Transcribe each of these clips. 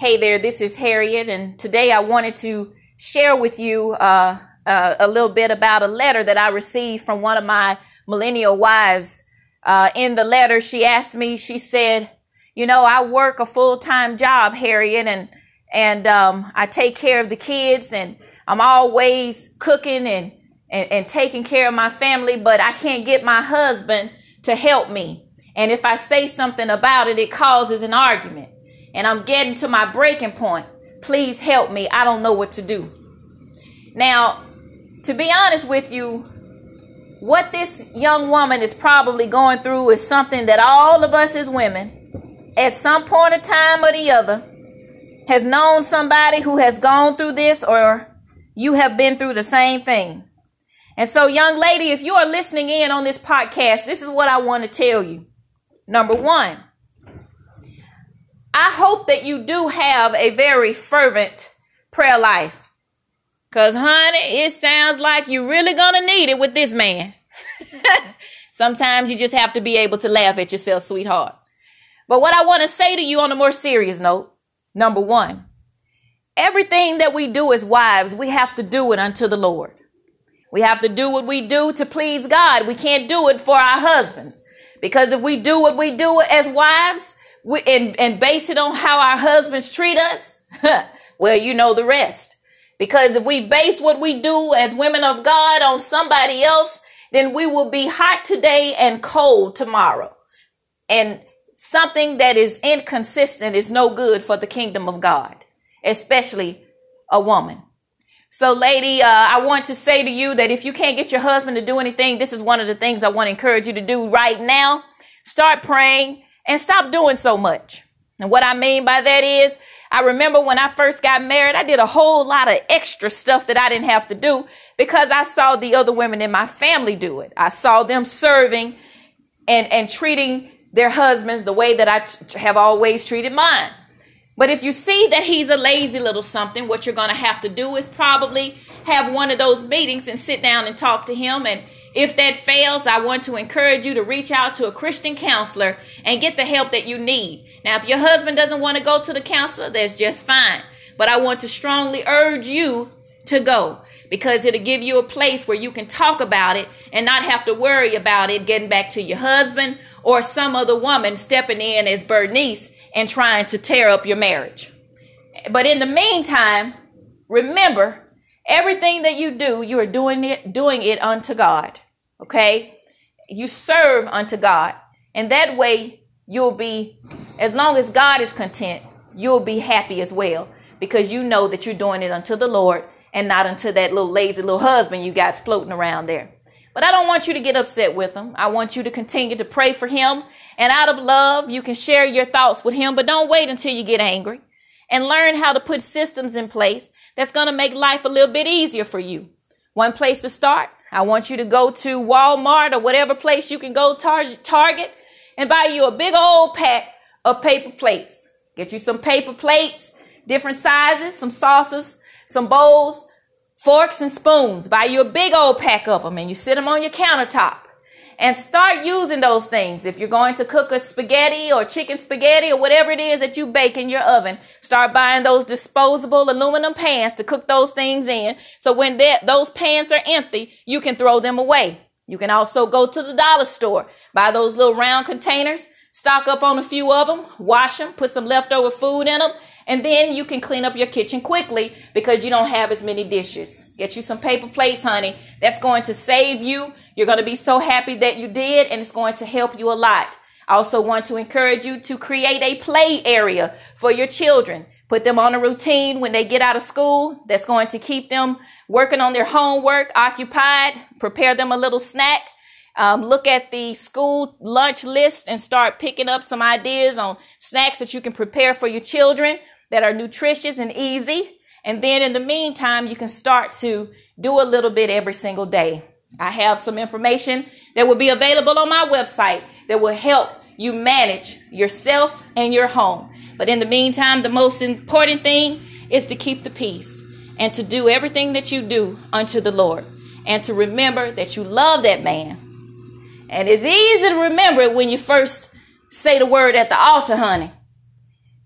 Hey there, this is Harriet, and today I wanted to share with you uh, uh, a little bit about a letter that I received from one of my millennial wives. Uh, in the letter, she asked me, she said, You know, I work a full time job, Harriet, and, and um, I take care of the kids, and I'm always cooking and, and, and taking care of my family, but I can't get my husband to help me. And if I say something about it, it causes an argument and I'm getting to my breaking point. Please help me. I don't know what to do. Now, to be honest with you, what this young woman is probably going through is something that all of us as women, at some point of time or the other, has known somebody who has gone through this or you have been through the same thing. And so, young lady, if you are listening in on this podcast, this is what I want to tell you. Number one, I hope that you do have a very fervent prayer life. Cause honey, it sounds like you're really gonna need it with this man. Sometimes you just have to be able to laugh at yourself, sweetheart. But what I want to say to you on a more serious note, number one, everything that we do as wives, we have to do it unto the Lord. We have to do what we do to please God. We can't do it for our husbands. Because if we do what we do as wives, and, and base it on how our husbands treat us, well, you know the rest. Because if we base what we do as women of God on somebody else, then we will be hot today and cold tomorrow. And something that is inconsistent is no good for the kingdom of God, especially a woman. So, lady, uh, I want to say to you that if you can't get your husband to do anything, this is one of the things I want to encourage you to do right now. Start praying and stop doing so much. And what I mean by that is, I remember when I first got married, I did a whole lot of extra stuff that I didn't have to do because I saw the other women in my family do it. I saw them serving and, and treating their husbands the way that I t- have always treated mine. But if you see that he's a lazy little something, what you're going to have to do is probably have one of those meetings and sit down and talk to him and if that fails, I want to encourage you to reach out to a Christian counselor and get the help that you need. Now, if your husband doesn't want to go to the counselor, that's just fine. But I want to strongly urge you to go because it'll give you a place where you can talk about it and not have to worry about it getting back to your husband or some other woman stepping in as Bernice and trying to tear up your marriage. But in the meantime, remember Everything that you do, you are doing it, doing it unto God. Okay? You serve unto God. And that way you'll be, as long as God is content, you'll be happy as well. Because you know that you're doing it unto the Lord and not unto that little lazy little husband you got floating around there. But I don't want you to get upset with him. I want you to continue to pray for him. And out of love, you can share your thoughts with him, but don't wait until you get angry and learn how to put systems in place that's going to make life a little bit easier for you. One place to start, I want you to go to Walmart or whatever place you can go Target and buy you a big old pack of paper plates. Get you some paper plates, different sizes, some saucers, some bowls, forks and spoons. Buy you a big old pack of them and you sit them on your countertop and start using those things. If you're going to cook a spaghetti or chicken spaghetti or whatever it is that you bake in your oven, start buying those disposable aluminum pans to cook those things in. So when that, those pans are empty, you can throw them away. You can also go to the dollar store, buy those little round containers, stock up on a few of them, wash them, put some leftover food in them, and then you can clean up your kitchen quickly because you don't have as many dishes. Get you some paper plates, honey. That's going to save you you're going to be so happy that you did, and it's going to help you a lot. I also want to encourage you to create a play area for your children. Put them on a routine when they get out of school that's going to keep them working on their homework, occupied. Prepare them a little snack. Um, look at the school lunch list and start picking up some ideas on snacks that you can prepare for your children that are nutritious and easy. And then in the meantime, you can start to do a little bit every single day. I have some information that will be available on my website that will help you manage yourself and your home. But in the meantime, the most important thing is to keep the peace and to do everything that you do unto the Lord and to remember that you love that man. And it's easy to remember it when you first say the word at the altar, honey.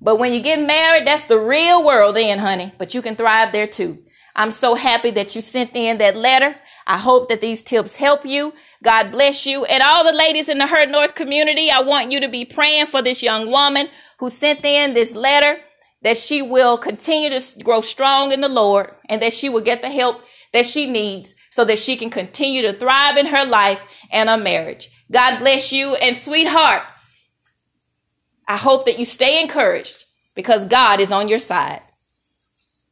But when you get married, that's the real world then, honey. But you can thrive there too. I'm so happy that you sent in that letter. I hope that these tips help you. God bless you. And all the ladies in the Hurt North community, I want you to be praying for this young woman who sent in this letter that she will continue to grow strong in the Lord and that she will get the help that she needs so that she can continue to thrive in her life and her marriage. God bless you. And sweetheart, I hope that you stay encouraged because God is on your side.